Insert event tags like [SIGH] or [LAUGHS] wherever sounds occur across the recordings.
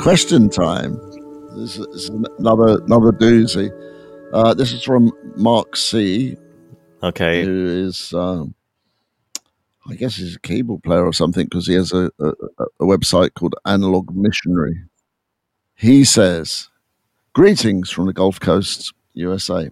Question time. This is another another doozy. Uh, this is from Mark C, Okay. who is, um, I guess he's a cable player or something because he has a, a, a website called Analog Missionary. He says, Greetings from the Gulf Coast, USA.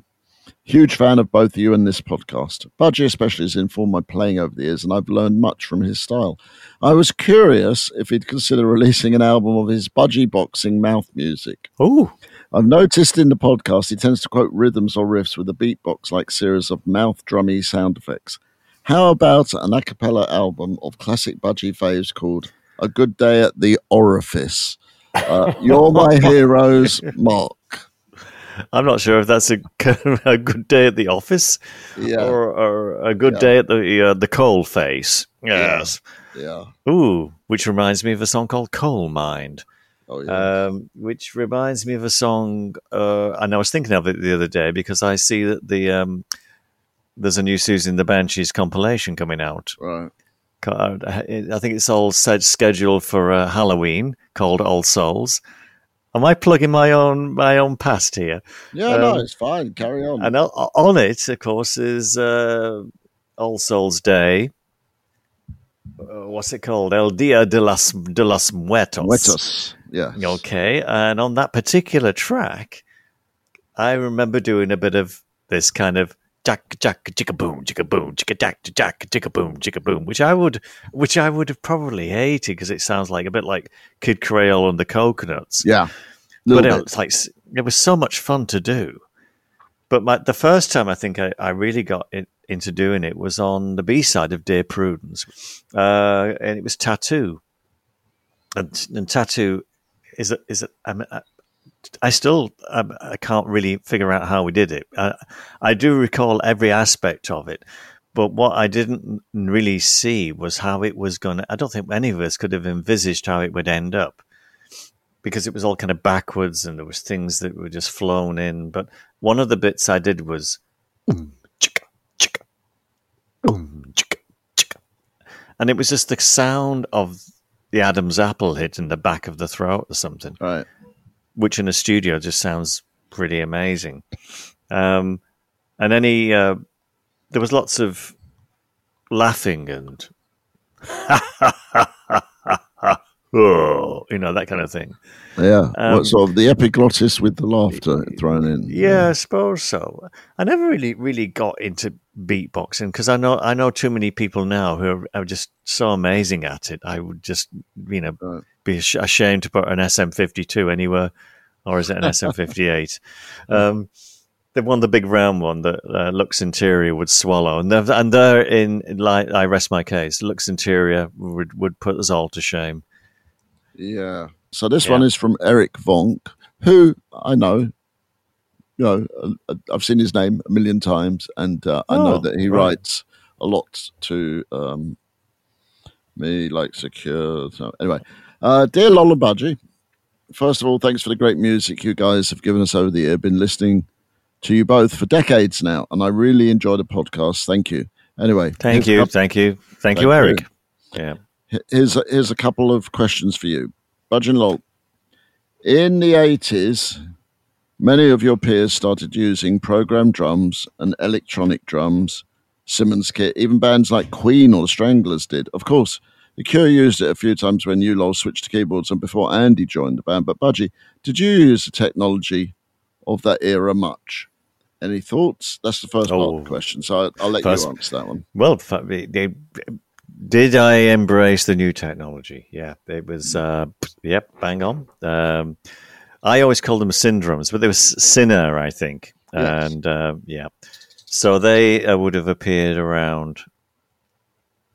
Huge fan of both you and this podcast. Budgie especially has informed my playing over the years, and I've learned much from his style. I was curious if he'd consider releasing an album of his Budgie boxing mouth music. Ooh. I've noticed in the podcast he tends to quote rhythms or riffs with a beatbox like series of mouth drummy sound effects. How about an a cappella album of classic budgie faves called A Good Day at the Orifice? Uh, [LAUGHS] you're my heroes, Mark. I'm not sure if that's a, [LAUGHS] a good day at the office Yeah, or, or a good Yeah. day at the uh, the coal face. Yes. yeah. Ooh, which reminds me of a song called Coal Mind. Oh, yeah. um, which reminds me of a song. Uh, and I was thinking of it the other day because I see that the um, there's a new Siouxsie and the Banshees compilation coming out. right. I think it's all set scheduled for uh, Halloween called All Souls. Am I plugging my own my own past here? Yeah, no, um, it's fine. Carry on. And on it, of course, is uh, All Souls Day. Uh, what's it called? El Dia de las de los Muertos. Muertos. Yeah. Okay, and on that particular track, I remember doing a bit of this kind of jack jack chicka boom chicka boom chicka jack jack chicka boom chicka boom, which I would which I would have probably hated because it sounds like a bit like Kid Creole and the Coconuts. Yeah. But Little it was like it was so much fun to do. But my, the first time I think I, I really got it, into doing it was on the B side of Dear Prudence, uh, and it was Tattoo. And, and Tattoo is a, is a, I, mean, I, I still I, I can't really figure out how we did it. I, I do recall every aspect of it, but what I didn't really see was how it was going to. I don't think any of us could have envisaged how it would end up because it was all kind of backwards and there was things that were just flown in. But one of the bits I did was "Um, chicka, chicka, um, chicka, chicka." and it was just the sound of the Adam's apple hit in the back of the throat or something, Right. which in a studio just sounds pretty amazing. Um, and any uh, there was lots of laughing and [LAUGHS] oh, you know that kind of thing. Yeah. Um, what sort of the epiglottis with the laughter thrown in? Yeah, I suppose so. I never really, really got into beatboxing because I know I know too many people now who are, are just so amazing at it. I would just, you know, Right. be ash- ashamed to put an SM52 anywhere, or is it an SM58? [LAUGHS] Um, the one, the big round one that uh, Lux Interior would swallow, and they're, and they're in, in like I rest my case. Lux Interior would would put us all to shame. Yeah. So this Yeah. one is from Eric Vonk, who I know. You know, uh, I've seen his name a million times, and uh, I know Oh, that he right. writes a lot to um, me, like secure. So anyway, uh, dear Lola Budgie, first of all, thanks for the great music you guys have given us over the year. Been listening to you both for decades now, and I really enjoy the podcast. Thank you. Anyway, Thank you, thank you, thank, Thank you, you. Eric. Yeah. Here's a, here's a couple of questions for you. Budge and Lol. In the 80s, many of your peers started using programmed drums and electronic drums, Simmons kit, even bands like Queen or the Stranglers did. Of course, The Cure used it a few times when you Lol switched to keyboards and before Andy joined the band. But Budgie, did you use the technology of that era much? Any thoughts? That's the first part of Oh. the question. So I'll, I'll let First- you answer that one. Well, they, did I embrace the new technology? Yeah, it was. Uh, yep, bang on. Um, I always called them syndromes, but they were Synare, I think, Yes. and uh, yeah. So they uh, would have appeared around.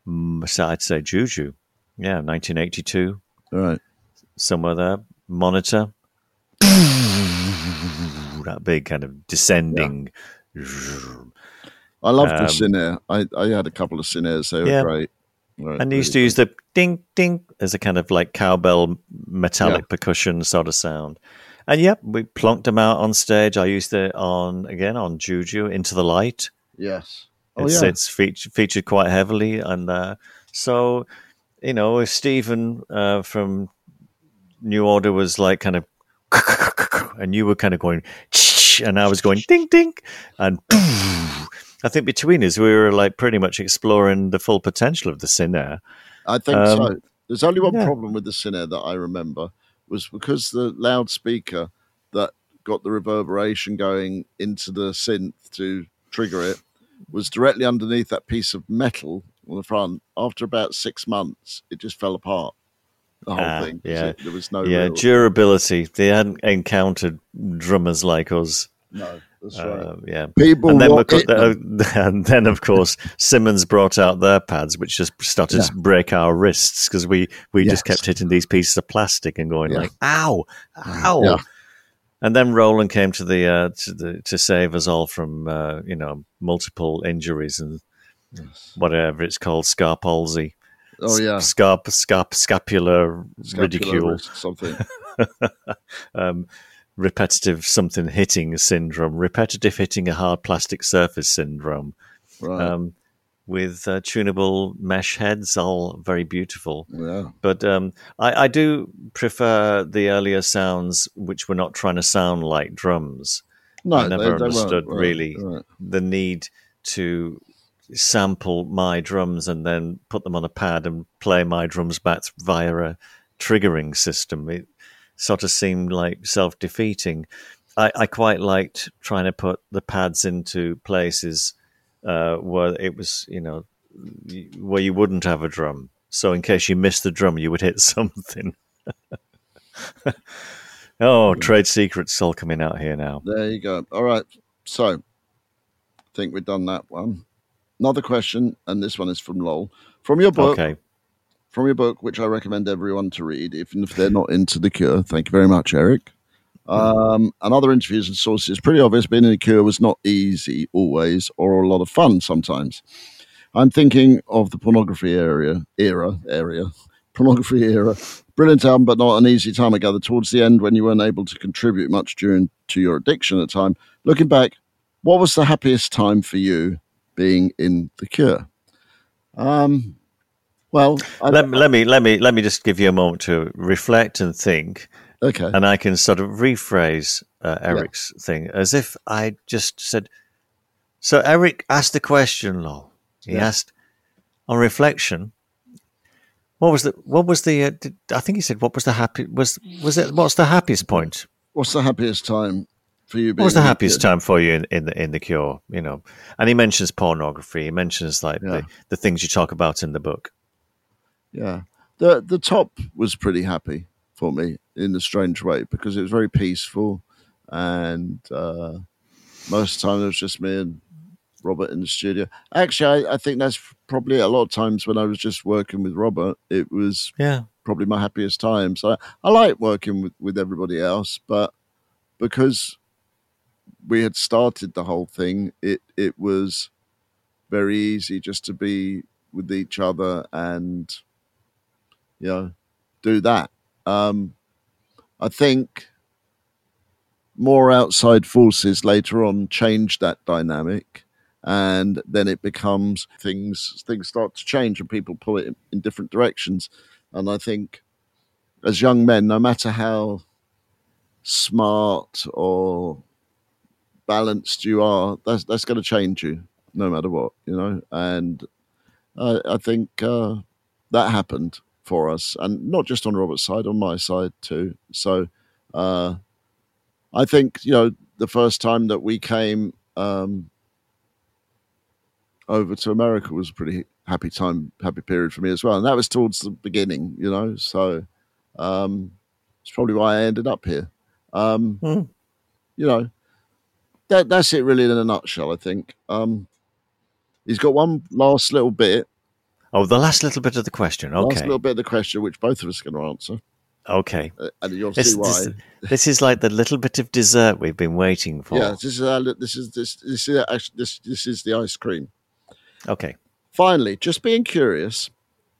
mm, so I'd say Juju. Yeah, 1982. All right. somewhere there. Monitor. [LAUGHS] that big kind of descending. I loved the Um, I, I had a couple of Synares. They were Yeah. great. Right, And you used to use the ding ding as a kind of like cowbell metallic Yeah. percussion sort of sound. And yep, we plonked them out on stage. I used it on again on Juju Into the Light. Yes. Oh, It's yeah. it's featured featured quite heavily, and uh, so you know if Stephen uh, from New Order was like kind of, [LAUGHS] and you were kind of going, and I was going ding ding, and [LAUGHS] I think between us we were like pretty much exploring the full potential of the Synare. I think Um, so. There's only one yeah. problem with the Synare that I remember was because the loudspeaker that got the reverberation going into the synth to trigger it was directly underneath that piece of metal on the front. After about six months, it just fell apart. The whole Ah, thing. yeah. it- there was no. yeah, real- durability. They hadn't encountered drummers like us. No, that's right. Uh, yeah. People and then, want of course, it- [LAUGHS] and then, of course, Simmons brought out their pads, which just started to break our wrists because we, we just kept hitting these pieces of plastic and going Yeah. like, "Ow, ow!" Yeah. And then Roland came to the uh, to the to save us all from uh, you know multiple injuries and whatever it's called, scar palsy, oh yeah, scarp, scarp, scapular Scapular ridicule, something. [LAUGHS] [LAUGHS] um, repetitive something hitting syndrome, repetitive hitting a hard plastic surface syndrome. Right. um, with uh, tunable mesh heads, all very beautiful. yeah. But um, I, I do prefer the earlier sounds, which were not trying to sound like drums. No, I never they, they understood right, really right. the need to sample my drums and then put them on a pad and play my drums back via a triggering system. It sort of seemed like self defeating. I, I quite liked trying to put the pads into places uh, where it was, you know, where you wouldn't have a drum. So in case you missed the drum, you would hit [LAUGHS] something. [LAUGHS] oh, trade secrets all coming out here now. There you go. All right. So, I think we've done that one. Another question, and this one is from Lol. From your book, Okay. From your book, which I recommend everyone to read, even if they're not into the cure. Thank you very much, Eric. Um, and other interviews and sources, pretty obvious being in the cure was not easy always, or a lot of fun sometimes. I'm thinking of the pornography area, era, area, [LAUGHS] pornography era. Brilliant album, but not an easy time. I gather towards the end when you weren't able to contribute much during to your addiction at the time. Looking back, what was the happiest time for you being in the cure? Um, well, I, let, me- let me let me let me just give you a moment to reflect and think, okay, and I can sort of rephrase uh, Eric's thing as if I just said. So Eric asked the question, Lol. He Yeah. asked on reflection. What was the what was the uh, did, I think he said what was the happy was was it what's the happiest point? what's the happiest time for you? Being What was the happiest cure? time for you in, in the in the cure? You know, and he mentions pornography. He mentions like Yeah. the, the things you talk about in the book. Yeah, the the top was pretty happy for me in a strange way because it was very peaceful, and uh, most of the time it was just me and Robert in the studio. Actually, I, I think that's probably a lot of times when I was just working with Robert. It was Yeah, probably my happiest time. So I like working with, with everybody else, but because we had started the whole thing, it it was very easy just to be with each other and you know do that. Um, I think more outside forces later on change that dynamic and then it becomes things things start to change and people pull it in, in different directions. And i think as young men no matter how smart or balanced you are that's that's going to change you no matter what you know? And i, I think uh, that happened for us and not just on robert's side on my side too so uh, i think you know the first time that we came um, over to America was a pretty happy time, happy period for me as well. And that was towards the beginning, you know. So um, it's probably why I ended up here. Um, Hmm. You know, that that's it really in a nutshell. I think um, he's got one last little bit, Oh, the last little bit of the question. Okay. Last little bit of the question, which both of us are going to answer. Okay. uh, and you'll This, see why. this, this is like the little bit of dessert we've been waiting for. yeah, this is our, this is this this is actually this this is the ice cream. Okay. Finally, just being curious,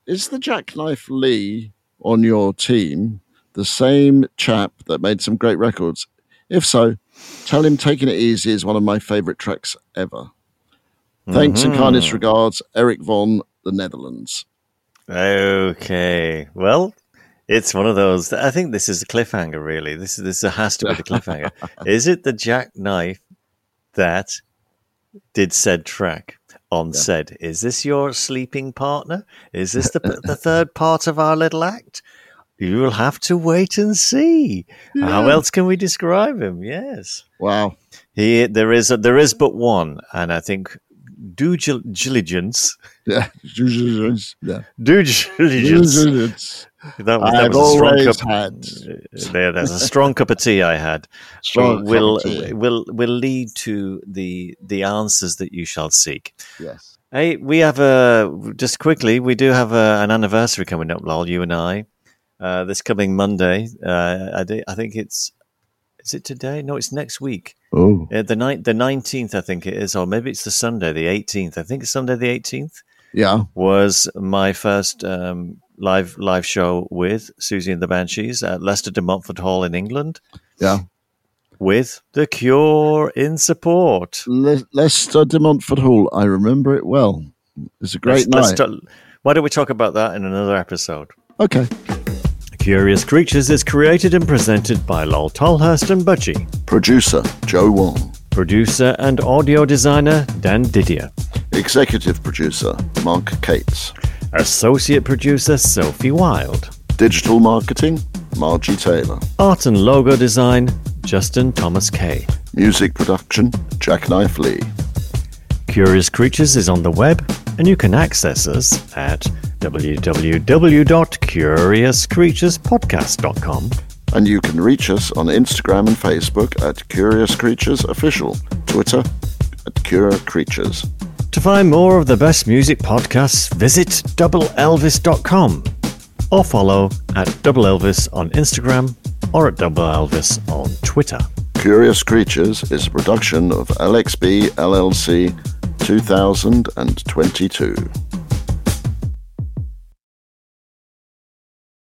is the Jackknife Lee on your team the same chap that made some great records? If so, tell him "Taking It Easy" is one of my favourite tracks ever. Thanks and kindest regards, Eric Von, the Netherlands. Okay. Well, it's one of those. I think this is a cliffhanger. Really, this is this has to be the cliffhanger. [LAUGHS] is it the jackknife that did said track on Yeah. said? Is this your sleeping partner? Is this the the third part of our little act? You will have to wait and see. Hmm. How else can we describe him? Yes. Wow. He, there is a, there is but one, and I think due gil- diligence, Yeah. due diligence. yeah. due diligence. That, that I've was a strong cup. had There, there's a strong cup of tea I had. strong cup of will tea. will will lead to the the answers that you shall seek. Yes. Hey, we have a just quickly. We do have a, an anniversary coming up, lol. You and I, uh, this coming Monday. Uh, I, di- I think it's is it today? No, it's next week. Oh. Uh, the night, the nineteenth, I think it is, or maybe it's the Sunday, the eighteenth. I think it's Sunday, the eighteenth. Yeah. Was my first um, live live show with Siouxsie and the Banshees at Leicester de Montfort Hall in England Yeah. with The Cure in support. Le- Leicester de Montfort Hall. I remember it well. It's a great Let's- night. let's why don't we talk about that in another episode? okay. Curious Creatures is created and presented by Lol Tolhurst and Budgie. Producer Joe Wong. Producer and audio designer Dan Didier. Executive producer Mark Cates. Associate producer Sophie Wild. Digital marketing Margie Taylor. Art and logo design Justin Thomas Kay. Music production Jackknife Lee. Curious Creatures is on the web, and you can access us at www.curiouscreaturespodcast.com. And you can reach us on Instagram and Facebook at Curious Creatures Official, Twitter at Cure Creatures. To find more of the best music podcasts, visit doubleelvis.com or follow at Double Elvis on Instagram or at Double Elvis on Twitter. Curious Creatures is a production of LXB LLC 2022.